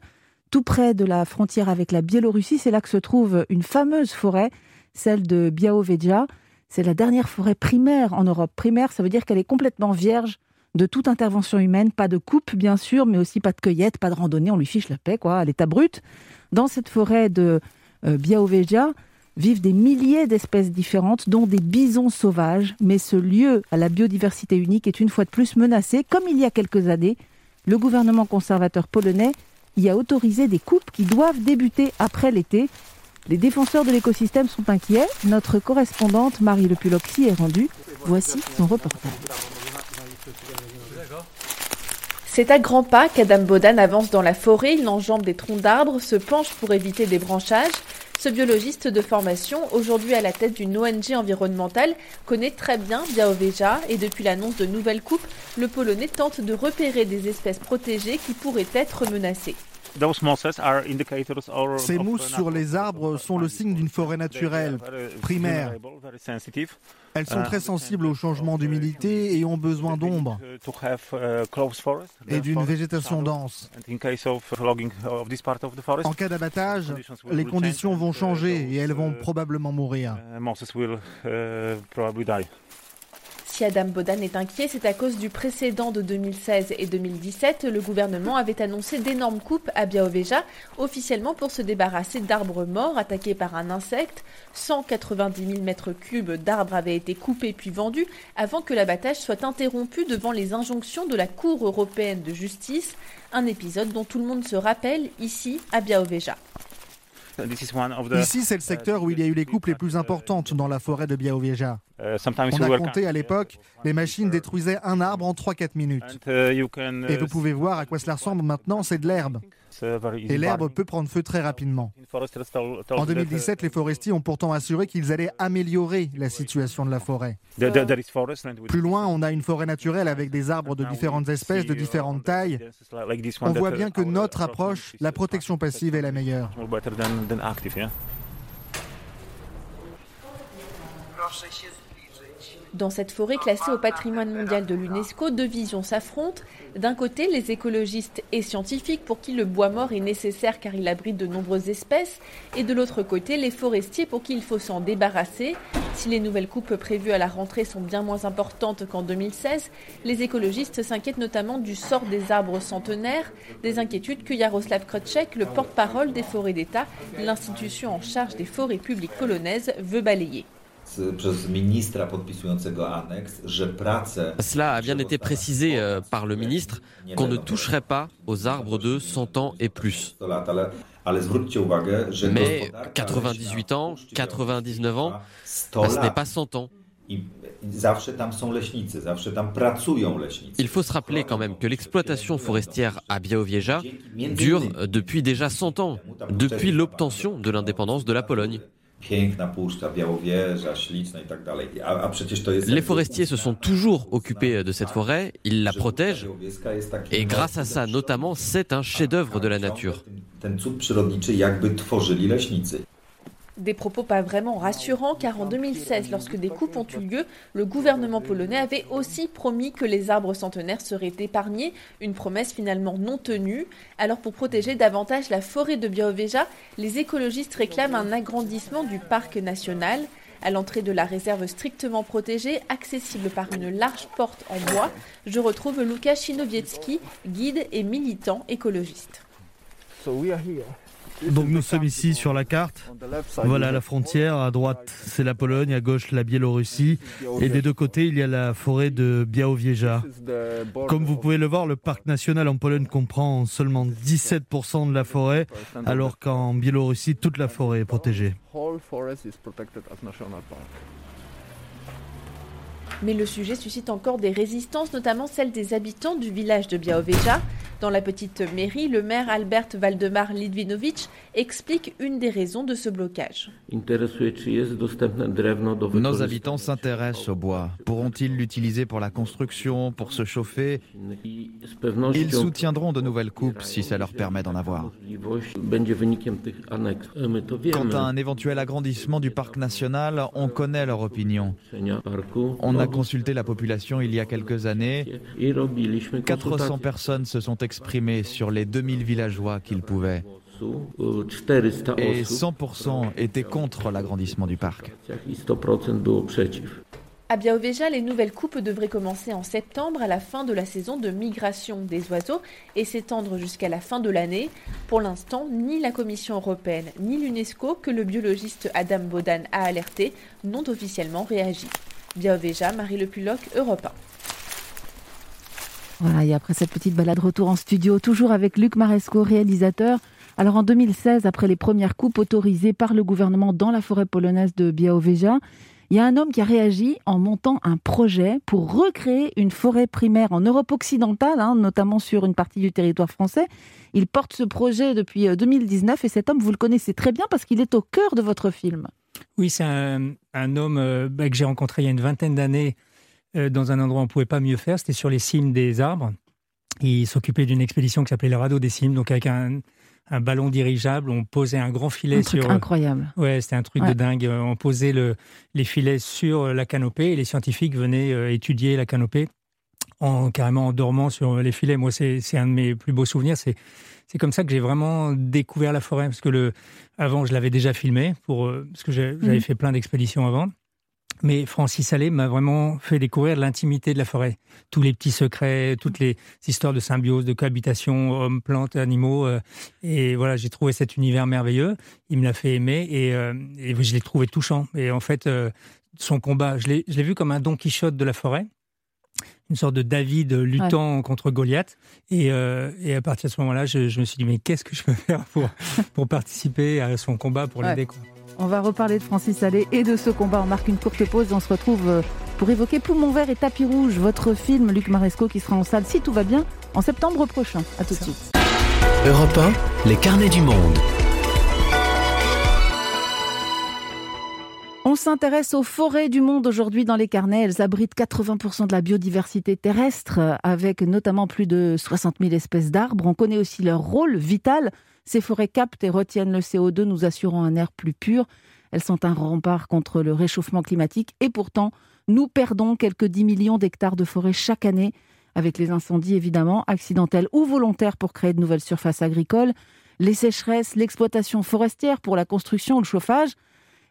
tout près de la frontière avec la Biélorussie. C'est là que se trouve une fameuse forêt, celle de Białowieża. C'est la dernière forêt primaire en Europe. Primaire, ça veut dire qu'elle est complètement vierge de toute intervention humaine, pas de coupe bien sûr, mais aussi pas de cueillette, pas de randonnée, on lui fiche la paix, quoi, à l'état brut. Dans cette forêt de euh, Biaoveja vivent des milliers d'espèces différentes, dont des bisons sauvages. Mais ce lieu à la biodiversité unique est une fois de plus menacé, comme il y a quelques années. Le gouvernement conservateur polonais y a autorisé des coupes qui doivent débuter après l'été. Les défenseurs de l'écosystème sont inquiets. Notre correspondante Marie Le Puloxy est rendue. Voici son reportage. C'est à grands pas qu'Adam Bodan avance dans la forêt, il enjambe des troncs d'arbres, se penche pour éviter des branchages. Ce biologiste de formation, aujourd'hui à la tête d'une ONG environnementale, connaît très bien Biaoveja et depuis l'annonce de nouvelles coupes, le Polonais tente de repérer des espèces protégées qui pourraient être menacées. Ces mousses sur les arbres sont le signe d'une forêt naturelle, primaire. Elles sont très sensibles au changement d'humidité et ont besoin d'ombre et d'une végétation dense. En cas d'abattage, les conditions vont changer et elles vont probablement mourir. Si Adam Bodan est inquiet, c'est à cause du précédent de 2016 et 2017. Le gouvernement avait annoncé d'énormes coupes à Biaoveja, officiellement pour se débarrasser d'arbres morts attaqués par un insecte. 190 000 mètres cubes d'arbres avaient été coupés puis vendus avant que l'abattage soit interrompu devant les injonctions de la Cour européenne de justice. Un épisode dont tout le monde se rappelle ici à Biaoveja. Ici, c'est le secteur où il y a eu les coupes les plus importantes dans la forêt de Biaoveja. On a compté à l'époque, les machines détruisaient un arbre en 3-4 minutes. Et vous pouvez voir à quoi cela ressemble maintenant, c'est de l'herbe. Et l'herbe peut prendre feu très rapidement. En 2017, les forestiers ont pourtant assuré qu'ils allaient améliorer la situation de la forêt. Plus loin, on a une forêt naturelle avec des arbres de différentes espèces, de différentes tailles. On voit bien que notre approche, la protection passive, est la meilleure. Dans cette forêt classée au patrimoine mondial de l'UNESCO, deux visions s'affrontent. D'un côté, les écologistes et scientifiques pour qui le bois mort est nécessaire car il abrite de nombreuses espèces, et de l'autre côté, les forestiers pour qui il faut s'en débarrasser. Si les nouvelles coupes prévues à la rentrée sont bien moins importantes qu'en 2016, les écologistes s'inquiètent notamment du sort des arbres centenaires, des inquiétudes que Jaroslav Krotchek, le porte-parole des forêts d'État, l'institution en charge des forêts publiques polonaises, veut balayer. Cela a bien été précisé euh, par le ministre qu'on ne toucherait pas aux arbres de 100 ans et plus. Mais 98 ans, 99 ans, bah, ce n'est pas 100 ans. Il faut se rappeler quand même que l'exploitation forestière à Białowieża dure depuis déjà 100 ans, depuis l'obtention de l'indépendance de la Pologne. Les forestiers se sont toujours occupés de cette forêt, ils la protègent, et grâce à ça notamment, c'est un chef-d'œuvre de la nature. Des propos pas vraiment rassurants car en 2016, lorsque des coupes ont eu lieu, le gouvernement polonais avait aussi promis que les arbres centenaires seraient épargnés, une promesse finalement non tenue. Alors pour protéger davantage la forêt de Białowieża, les écologistes réclament un agrandissement du parc national. À l'entrée de la réserve strictement protégée, accessible par une large porte en bois, je retrouve Lukasz Chinowiecki, guide et militant écologiste. Donc nous sommes ici sur la carte. Voilà la frontière. À droite, c'est la Pologne, à gauche, la Biélorussie. Et des deux côtés, il y a la forêt de Białowieża. Comme vous pouvez le voir, le parc national en Pologne comprend seulement 17% de la forêt, alors qu'en Biélorussie, toute la forêt est protégée. Mais le sujet suscite encore des résistances, notamment celle des habitants du village de Białowieża. Dans la petite mairie, le maire Albert Valdemar Lidvinovich explique une des raisons de ce blocage. Nos habitants s'intéressent au bois. Pourront-ils l'utiliser pour la construction, pour se chauffer? Ils soutiendront de nouvelles coupes si ça leur permet d'en avoir. Quant à un éventuel agrandissement du parc national, on connaît leur opinion. On a consulté la population il y a quelques années. 400 personnes se sont exprimées sur les 2000 villageois qu'ils pouvaient. Et 100% étaient contre l'agrandissement du parc. À Biaoveja, les nouvelles coupes devraient commencer en septembre à la fin de la saison de migration des oiseaux et s'étendre jusqu'à la fin de l'année. Pour l'instant, ni la Commission européenne ni l'UNESCO, que le biologiste Adam Bodan a alerté, n'ont officiellement réagi. Biaoveja, Marie Le Puloc, Europe 1. Voilà, et après cette petite balade retour en studio, toujours avec Luc Maresco, réalisateur. Alors en 2016, après les premières coupes autorisées par le gouvernement dans la forêt polonaise de Biaoveja, il y a un homme qui a réagi en montant un projet pour recréer une forêt primaire en Europe occidentale, hein, notamment sur une partie du territoire français. Il porte ce projet depuis 2019 euh, et cet homme, vous le connaissez très bien parce qu'il est au cœur de votre film. Oui, c'est un, homme euh, bah, que j'ai rencontré il y a une vingtaine d'années euh, dans un endroit où on ne pouvait pas mieux faire, c'était sur les cimes des arbres. Il s'occupait d'une expédition qui s'appelait le radeau des cimes, donc avec un, un ballon dirigeable. On posait un grand filet un sur. Truc incroyable. Ouais, c'était un truc de dingue. On posait le, les filets sur la canopée et les scientifiques venaient euh, étudier la canopée en carrément en dormant sur les filets. Moi, c'est un de mes plus beaux souvenirs. C'est c'est comme ça que j'ai vraiment découvert la forêt parce que le avant je l'avais déjà filmé pour euh, parce que j'avais mmh. fait plein d'expéditions avant mais Francis Allais m'a vraiment fait découvrir l'intimité de la forêt. Tous les petits secrets, toutes les histoires de symbiose, de cohabitation, hommes, plantes, animaux. Euh, et voilà, j'ai trouvé cet univers merveilleux. Il me l'a fait aimer et, euh, je l'ai trouvé touchant. Et en fait, euh, son combat, je l'ai vu comme un Don Quichotte de la forêt une sorte de David luttant contre Goliath. Et, à partir de ce moment-là, je, me suis dit, mais qu'est-ce que je peux faire pour, pour participer à son combat, pour l'aider on va reparler de Francis Allais et de ce combat. On marque une courte pause. On se retrouve euh, pour évoquer Poumon Vert et Tapis Rouge, votre film, Luc Maresco, qui sera en salle, si tout va bien, en septembre prochain. A tout de suite. Europe 1, les carnets du monde. On s'intéresse aux forêts du monde aujourd'hui dans les carnets. Elles abritent 80% de la biodiversité terrestre, avec notamment plus de 60 000 espèces d'arbres. On connaît aussi leur rôle vital ces forêts captent et retiennent le CO2, nous assurant un air plus pur. Elles sont un rempart contre le réchauffement climatique et pourtant, nous perdons quelques 10 millions d'hectares de forêts chaque année, avec les incendies évidemment, accidentels ou volontaires pour créer de nouvelles surfaces agricoles, les sécheresses, l'exploitation forestière pour la construction ou le chauffage.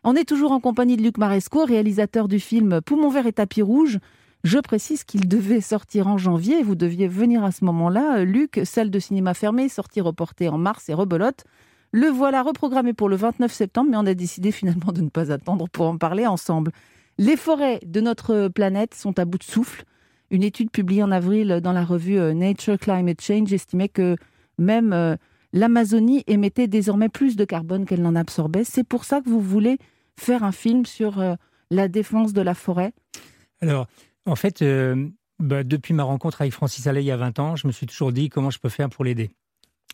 On est toujours en compagnie de Luc Maresco, réalisateur du film Poumon vert et tapis rouge, je précise qu'il devait sortir en janvier. Vous deviez venir à ce moment-là. Luc, salle de cinéma fermée, sortie reportée en mars et rebelote. Le voilà reprogrammé pour le 29 septembre, mais on a décidé finalement de ne pas attendre pour en parler ensemble. Les forêts de notre planète sont à bout de souffle. Une étude publiée en avril dans la revue euh, Nature Climate Change estimait que même euh, l'Amazonie émettait désormais plus de carbone qu'elle n'en absorbait. C'est pour ça que vous voulez faire un film sur euh, la défense de la forêt Alors, en fait, euh, bah, depuis ma rencontre avec Francis Allais il y a 20 ans, je me suis toujours dit comment je peux faire pour l'aider.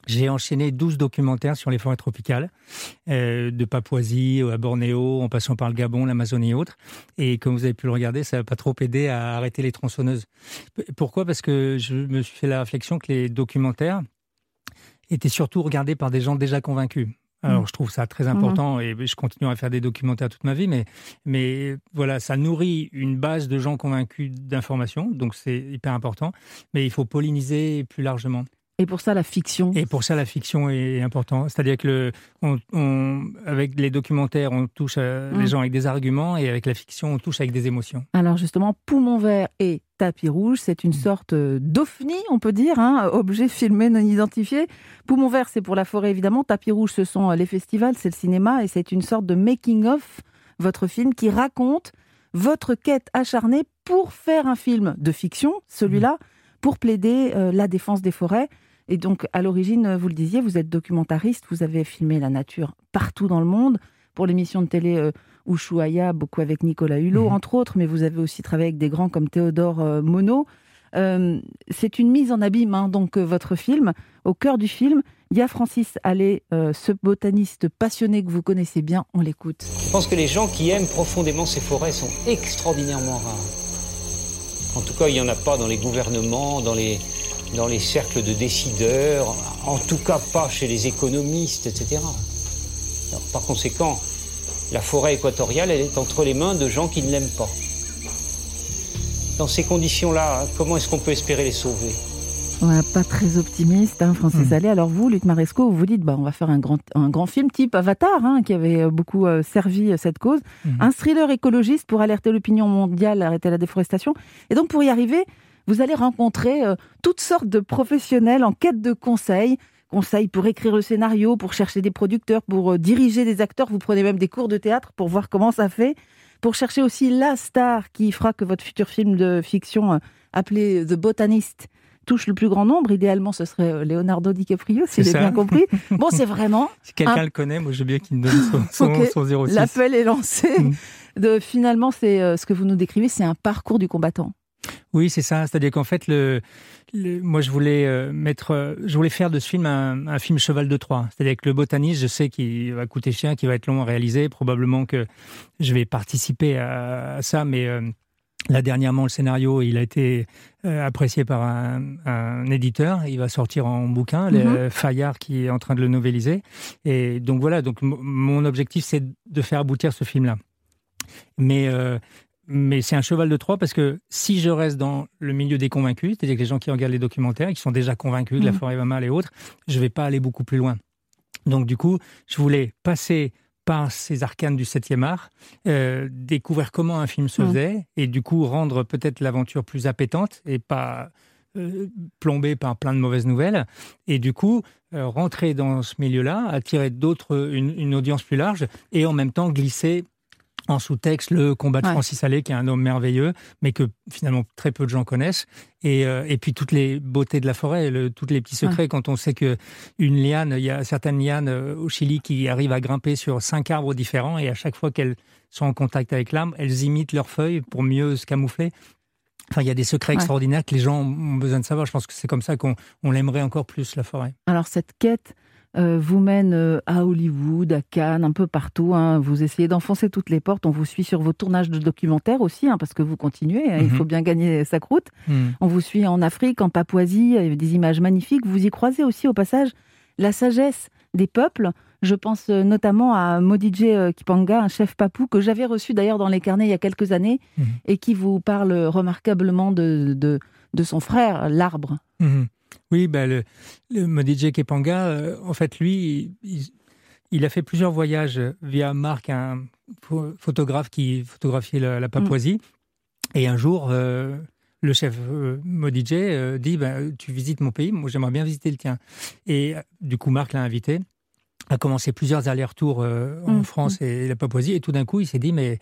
J'ai enchaîné 12 documentaires sur les forêts tropicales, euh, de Papouasie à Bornéo, en passant par le Gabon, l'Amazonie et autres. Et comme vous avez pu le regarder, ça n'a pas trop aidé à arrêter les tronçonneuses. Pourquoi? Parce que je me suis fait la réflexion que les documentaires étaient surtout regardés par des gens déjà convaincus. Alors, mm. je trouve ça très important et je continue à faire des documentaires toute ma vie, mais, mais voilà, ça nourrit une base de gens convaincus d'informations, donc c'est hyper important, mais il faut polliniser plus largement. Et pour ça, la fiction. Et pour ça, la fiction est importante. C'est-à-dire que le, on, avec les documentaires, on touche les mm. gens avec des arguments, et avec la fiction, on touche avec des émotions. Alors justement, Poumon vert et tapis rouge, c'est une mm. sorte d'ovni, on peut dire, hein, objet filmé non identifié. Poumon vert, c'est pour la forêt évidemment. Tapis rouge, ce sont les festivals, c'est le cinéma, et c'est une sorte de making-of, votre film, qui raconte votre quête acharnée pour faire un film de fiction, celui-là, pour plaider euh, la défense des forêts. Et donc, à l'origine, vous le disiez, vous êtes documentariste, vous avez filmé la nature partout dans le monde, pour l'émission de télé euh, Ushuaïa, beaucoup avec Nicolas Hulot, mhm. entre autres, mais vous avez aussi travaillé avec des grands comme Théodore euh, Monod. Euh, c'est une mise en abîme, hein, donc, votre film. Au cœur du film, il y a Francis Allais, ce botaniste passionné que vous connaissez bien, on l'écoute. Je pense que les gens qui aiment profondément ces forêts sont extraordinairement rares. En tout cas, il n'y en a pas dans les gouvernements, dans les, dans les cercles de décideurs, en tout cas pas chez les économistes, etc. par conséquent, la forêt équatoriale, elle est entre les mains de gens qui ne l'aiment pas. Dans ces conditions-là, comment est-ce qu'on peut espérer les sauver? Pas très optimiste, hein, Francis hmm. Allais. Alors vous, Luc Maresco, vous vous dites, bah, on va faire un grand, un grand film type Avatar, hein, qui avait euh, beaucoup euh, servi cette cause. Hmm. Un thriller écologiste pour alerter l'opinion mondiale, arrêter la déforestation. Et donc pour y arriver, vous allez rencontrer toutes sortes de professionnels en quête de conseils. Conseils pour écrire le scénario, pour chercher des producteurs, pour diriger des acteurs. Vous prenez même des cours de théâtre pour voir comment ça fait. Pour chercher aussi la star qui fera que votre futur film de fiction appelé The Botanist touche le plus grand nombre. Idéalement, ce serait euh, Leonardo DiCaprio, si j'ai bien compris. Bon, c'est vraiment. si quelqu'un le connaît, moi, je veux bien qu'il me donne son, son, 06. L'appel est lancé. Mm. De, finalement, c'est euh, ce que vous nous décrivez, c'est un parcours du combattant. Oui, c'est ça. C'est-à-dire qu'en fait, le, moi, je voulais euh, mettre, je voulais faire de ce film un, film cheval de Troie. C'est-à-dire que le botaniste, je sais qu'il va coûter cher, qu'il va être long à réaliser. Probablement que je vais participer à, ça, mais Là, dernièrement, le scénario, il a été euh, apprécié par un, éditeur. Il va sortir en bouquin, le mhm. Fayard qui est en train de le novéliser. Et donc voilà, donc mon objectif, c'est de faire aboutir ce film-là. Mais, euh, mais c'est un cheval de Troie parce que si je reste dans le milieu des convaincus, c'est-à-dire que les gens qui regardent les documentaires, qui sont déjà convaincus de la mhm. forêt va mal et autres, je ne vais pas aller beaucoup plus loin. Donc du coup, je voulais passer par ces arcanes du 7e art, euh, découvrir comment un film se mm. faisait et du coup rendre peut-être l'aventure plus appétante et pas euh, plombée par plein de mauvaises nouvelles. Et du coup, euh, rentrer dans ce milieu-là, attirer d'autres, une, audience plus large et en même temps glisser en sous-texte le combat de Francis Allais, qui est un homme merveilleux, mais que finalement très peu de gens connaissent. Et, euh, et puis toutes les beautés de la forêt, le, tous les petits secrets, quand on sait que une liane, il y a certaines lianes euh, au Chili qui arrivent à grimper sur cinq arbres différents, et à chaque fois qu'elles sont en contact avec l'arbre, elles imitent leurs feuilles pour mieux se camoufler. Enfin, il y a des secrets extraordinaires que les gens ont besoin de savoir. Je pense que c'est comme ça qu'on l'aimerait encore plus, la forêt. Alors cette quête euh, vous mène euh, à Hollywood, à Cannes, un peu partout. Hein. Vous essayez d'enfoncer toutes les portes. On vous suit sur vos tournages de documentaires aussi, hein, parce que vous continuez. Hein. Il mhm. faut bien gagner sa croûte. Mhm. On vous suit en Afrique, en Papouasie, des images magnifiques. Vous y croisez aussi au passage la sagesse des peuples. Je pense euh, notamment à Modije Kipanga, un chef papou que j'avais reçu d'ailleurs dans les carnets il y a quelques années mhm. et qui vous parle remarquablement de, de, son frère, l'arbre. Oui, bah le, le Modije Kepanga, euh, en fait, lui, il, a fait plusieurs voyages via Marc, un photographe qui photographiait la, Papouasie. Mm. Et un jour, euh, le chef euh, Modije euh, dit bah, Tu visites mon pays, moi j'aimerais bien visiter le tien. Et du coup, Marc l'a invité, a commencé plusieurs allers-retours en mm. France et la Papouasie. Et tout d'un coup, il s'est dit Mais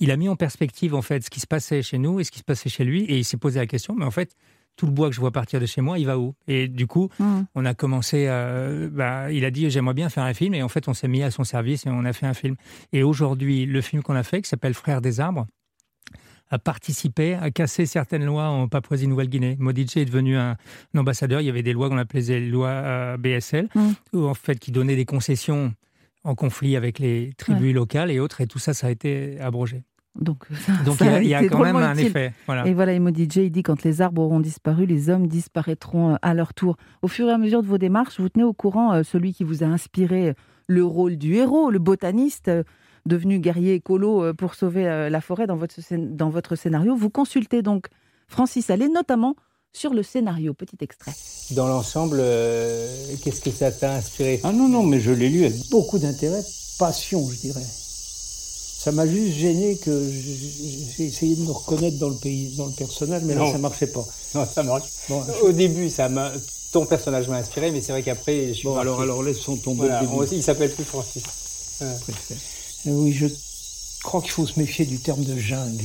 il a mis en perspective en fait ce qui se passait chez nous et ce qui se passait chez lui. Et il s'est posé la question Mais en fait, tout le bois que je vois partir de chez moi, il va où? Et du coup, mmh. on a commencé, à, bah, il a dit j'aimerais bien faire un film, et en fait, on s'est mis à son service et on a fait un film. Et aujourd'hui, le film qu'on a fait, qui s'appelle Frères des arbres, a participé à casser certaines lois en Papouasie-Nouvelle-Guinée. Modice est devenu un, ambassadeur. Il y avait des lois qu'on appelait les lois euh, BSL, mmh. en fait, qui donnaient des concessions en conflit avec les tribus locales et autres, et tout ça, ça a été abrogé. Donc, il y a, quand même un effet. Et voilà, Emo DJ il dit quand les arbres auront disparu, les hommes disparaîtront euh, à leur tour. Au fur et à mesure de vos démarches, vous tenez au courant euh, celui qui vous a inspiré le rôle du héros, le botaniste, euh, devenu guerrier écolo pour sauver la forêt dans votre, dans votre scénario. Vous consultez donc Francis Allais, notamment sur le scénario. Petit extrait. Dans l'ensemble, qu'est-ce que ça t'a inspiré? Ah non, non, mais je l'ai lu avec beaucoup d'intérêt, passion, je dirais ça m'a juste gêné que j'ai essayé de me reconnaître dans le pays, dans le personnage, mais non, ça marchait pas. Non, ça marche. Bon, Au début, ça m'a, ton personnage m'a inspiré, mais c'est vrai qu'après, je bon, alors, alors laissons tomber. Voilà, aussi, il s'appelle plus Francis. Euh, oui, je crois qu'il faut se méfier du terme de jungle.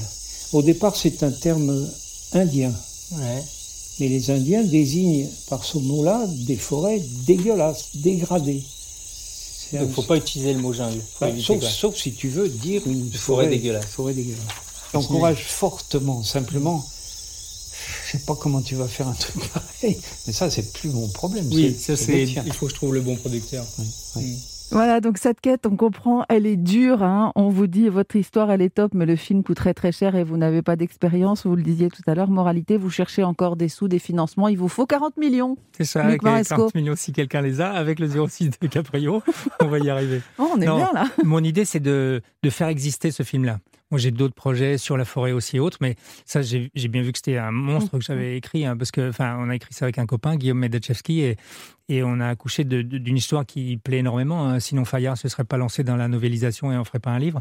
Au départ, c'est un terme indien. Ouais. Mais les Indiens désignent par ce mot-là des forêts dégueulasses, dégradées. Il ne faut pas utiliser le mot jungle. sauf, si tu veux dire une forêt, dégueulasse. Forêt dégueulasse. J'encourage fortement, simplement. Je sais pas comment tu vas faire un truc pareil, mais ça c'est plus mon problème. Oui, ça c'est. Il faut que je trouve le bon producteur. Oui, mm. Voilà, donc cette quête, on comprend, elle est dure. Hein. On vous dit, votre histoire, elle est top, mais le film coûterait très cher et vous n'avez pas d'expérience. Vous le disiez tout à l'heure, moralité, vous cherchez encore des sous, des financements. Il vous faut 40 millions. C'est ça, avec les 40 millions, si quelqu'un les a, avec le 06 de Caprio, on va y arriver. Oh, on est bien là. Mon idée, c'est de, de faire exister ce film-là. Moi j'ai d'autres projets sur la forêt aussi et autres, mais ça j'ai bien vu que c'était un monstre que j'avais écrit, hein, parce que enfin on a écrit ça avec un copain, Guillaume Medachevski, et, et on a accouché d'une histoire qui plaît énormément. Hein. Sinon Fayard se serait pas lancé dans la novélisation et on ferait pas un livre.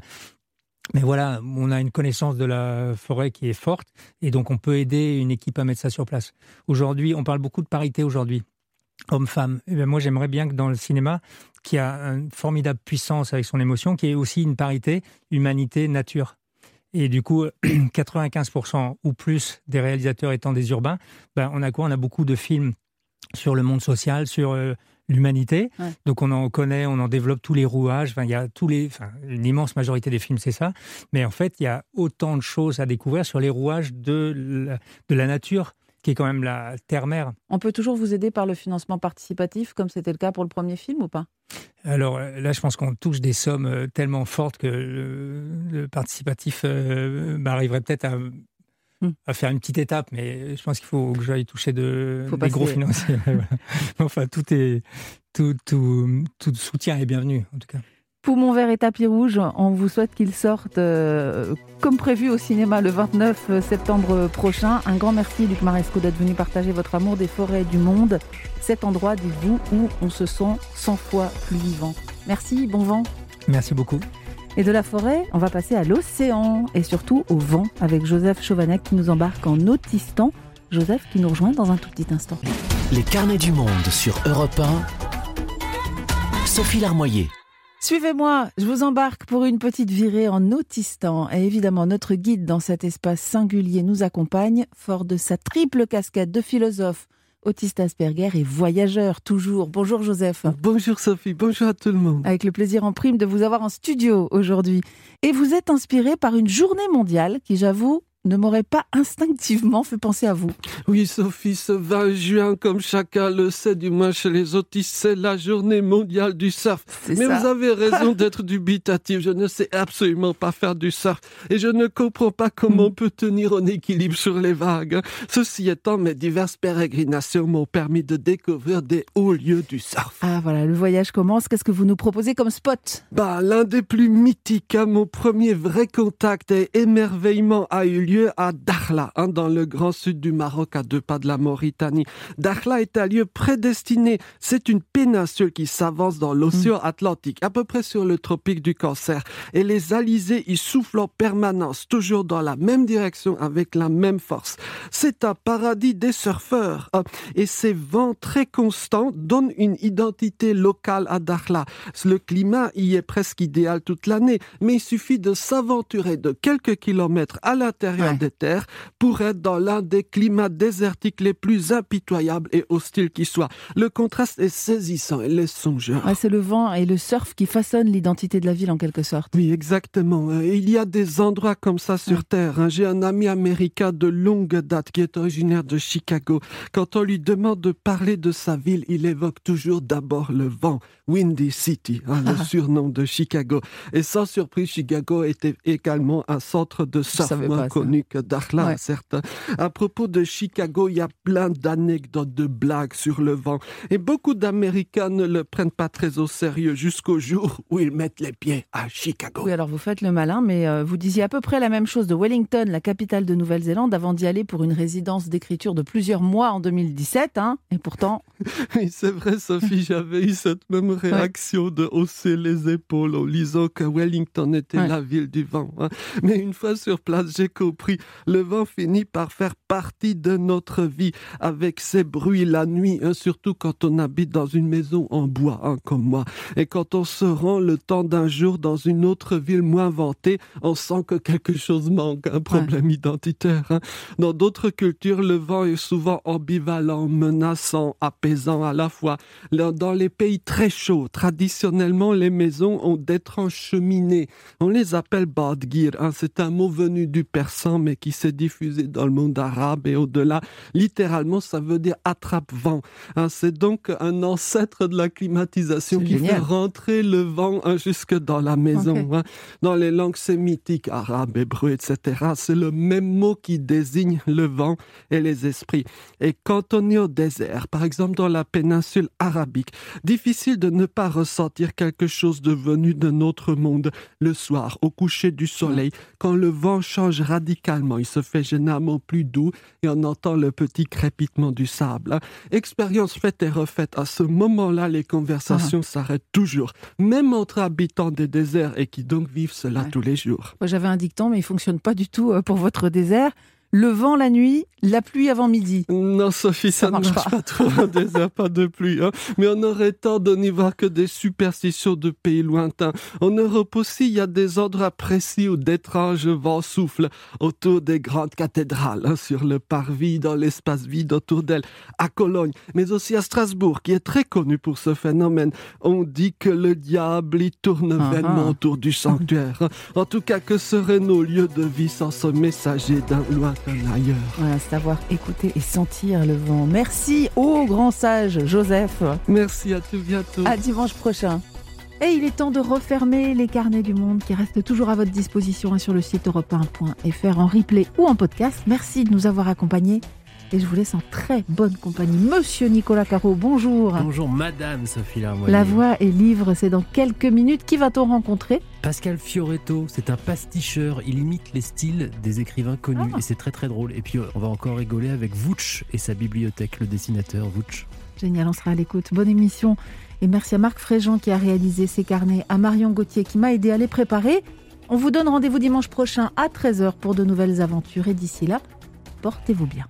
Mais voilà, on a une connaissance de la forêt qui est forte et donc on peut aider une équipe à mettre ça sur place. Aujourd'hui, on parle beaucoup de parité aujourd'hui, homme-femme. Eh moi, j'aimerais bien que dans le cinéma, qui a une formidable puissance avec son émotion, qui ait aussi une parité humanité-nature. Et du coup, 95% ou plus des réalisateurs étant des urbains, ben on a quoi? On a beaucoup de films sur le monde social, sur euh, l'humanité. Donc on en connaît, on en développe tous les rouages. Enfin, il y a tous les, enfin, une immense majorité des films, c'est ça. Mais en fait, il y a autant de choses à découvrir sur les rouages de la, de la nature qui est quand même la terre-mère. On peut toujours vous aider par le financement participatif, comme c'était le cas pour le premier film ou pas? Alors là, je pense qu'on touche des sommes euh, tellement fortes que le, participatif euh, arriverait peut-être à Hmm. à faire une petite étape, mais je pense qu'il faut que j'aille toucher de, des gros financiers. enfin, tout est, tout, tout, tout soutien est bienvenu, en tout cas. Poumon vert et tapis rouge, on vous souhaite qu'il sorte euh, comme prévu au cinéma le 29 septembre prochain. Un grand merci Luc Maresco d'être venu partager votre amour des forêts du monde. Cet endroit, dites-vous, où on se sent 100 fois plus vivant. Merci, bon vent. Merci beaucoup. Et de la forêt, on va passer à l'océan et surtout au vent avec Joseph Chauvanec qui nous embarque en Autistan. Joseph qui nous rejoint dans un tout petit instant. Les carnets du monde sur Europe 1. Sophie Larmoyer. Suivez-moi, je vous embarque pour une petite virée en Autistan. Et évidemment, notre guide dans cet espace singulier nous accompagne, fort de sa triple casquette de philosophe, autiste Asperger et voyageur toujours. Bonjour Joseph. Bonjour Sophie, bonjour à tout le monde. Avec le plaisir en prime de vous avoir en studio aujourd'hui. Et vous êtes inspiré par une journée mondiale qui, j'avoue, ne m'aurait pas instinctivement fait penser à vous. Oui, Sophie, ce 20 juin, comme chacun le sait, du moins chez les autistes, c'est la journée mondiale du surf. Mais vous avez raison d'être dubitatif. Je ne sais absolument pas faire du surf et je ne comprends pas comment on peut tenir en équilibre sur les vagues. Ceci étant, mes diverses pérégrinations m'ont permis de découvrir des hauts lieux du surf. Ah voilà, le voyage commence. Qu'est-ce que vous nous proposez comme spot? Bah, l'un des plus mythiques, hein, mon premier vrai contact et émerveillement a eu lieu à Dakhla, hein, dans le grand sud du Maroc, à deux pas de la Mauritanie. Dakhla est un lieu prédestiné. C'est une péninsule qui s'avance dans l'océan mm. Atlantique, à peu près sur le tropique du Cancer. Et les alizés y soufflent en permanence, toujours dans la même direction, avec la même force. C'est un paradis des surfeurs. Hein. et ces vents très constants donnent une identité locale à Dakhla. Le climat y est presque idéal toute l'année, mais il suffit de s'aventurer de quelques kilomètres à l'intérieur des terres pour être dans l'un des climats désertiques les plus impitoyables et hostiles qui soient. Le contraste est saisissant et laisse songeur. c'est le vent et le surf qui façonnent l'identité de la ville en quelque sorte. Oui, exactement. Euh, il y a des endroits comme ça sur Terre. Hein. J'ai un ami américain de longue date qui est originaire de Chicago. Quand on lui demande de parler de sa ville, il évoque toujours d'abord le vent. Windy City, hein, le surnom de Chicago. Et sans surprise, Chicago était également un centre de surf moins connu que Dakhla, certes. À propos de Chicago, il y a plein d'anecdotes, de blagues sur le vent. Et beaucoup d'Américains ne le prennent pas très au sérieux jusqu'au jour où ils mettent les pieds à Chicago. Oui, alors vous faites le malin, mais euh, vous disiez à peu près la même chose de Wellington, la capitale de Nouvelle-Zélande, avant d'y aller pour une résidence d'écriture de plusieurs mois en 2017. Hein, et pourtant... oui, c'est vrai, Sophie, j'avais eu cette même réaction de hausser les épaules en lisant que Wellington était la ville du vent. Hein. Mais une fois sur place, j'ai compris le vent finit par faire partie de notre vie avec ses bruits la nuit, hein, surtout quand on habite dans une maison en bois, hein, comme moi. Et quand on se rend le temps d'un jour dans une autre ville moins vantée, on sent que quelque chose manque, un problème identitaire. Hein. Dans d'autres cultures, le vent est souvent ambivalent, menaçant, apaisant à la fois. Dans les pays très chauds, traditionnellement, les maisons ont d'étranges cheminées. On les appelle badgir. C'est un mot venu du persan mais qui s'est diffusé dans le monde arabe et au-delà. Littéralement, ça veut dire attrape-vent. Hein, c'est donc un ancêtre de la climatisation qui fait rentrer le vent hein, jusque dans la maison. Hein. Dans les langues sémitiques, arabes, hébreux, etc., c'est le même mot qui désigne le vent et les esprits. Et quand on est au désert, par exemple dans la péninsule arabique, difficile de ne pas ressentir quelque chose de venu de notre monde le soir, au coucher du soleil, quand le vent change radicalement. Il se fait généralement plus doux et on entend le petit crépitement du sable. Expérience faite et refaite. À ce moment-là, les conversations ah. s'arrêtent toujours, même entre habitants des déserts et qui donc vivent cela tous les jours. Moi, j'avais un dicton, mais il fonctionne pas du tout euh, pour votre désert le vent la nuit, la pluie avant midi. Non, Sophie, ça, ne marche pas, trop un désert, pas de pluie. Hein. Mais on aurait tort de n'y voir que des superstitions de pays lointains. En Europe aussi, il y a des endroits précis où d'étranges vents soufflent autour des grandes cathédrales, hein, sur le parvis, dans l'espace vide autour d'elles, à Cologne, mais aussi à Strasbourg, qui est très connu pour ce phénomène. On dit que le diable y tourne vainement autour du sanctuaire. Hein. En tout cas, que seraient nos lieux de vie sans ce messager d'un loin ailleurs. Voilà, savoir écouter et sentir le vent. Merci au grand sage Joseph. Merci à tout bientôt. À dimanche prochain. Et il est temps de refermer les carnets du monde qui restent toujours à votre disposition sur le site europe1.fr en replay ou en podcast. Merci de nous avoir accompagnés. Et je vous laisse en très bonne compagnie. Monsieur Nicolas Caro, bonjour. Bonjour Madame Sophie Larmoyer. La voix et livre, c'est dans quelques minutes. Qui va-t-on rencontrer? Pascal Fioretto, c'est un pasticheur. Il imite les styles des écrivains connus ah. et c'est très très drôle. Et puis on va encore rigoler avec Vouch et sa bibliothèque, le dessinateur Vouch. Génial, on sera à l'écoute. Bonne émission. Et merci à Marc Fréjean qui a réalisé ces carnets, à Marion Gauthier qui m'a aidé à les préparer. On vous donne rendez-vous dimanche prochain à 13h pour de nouvelles aventures et d'ici là, portez-vous bien.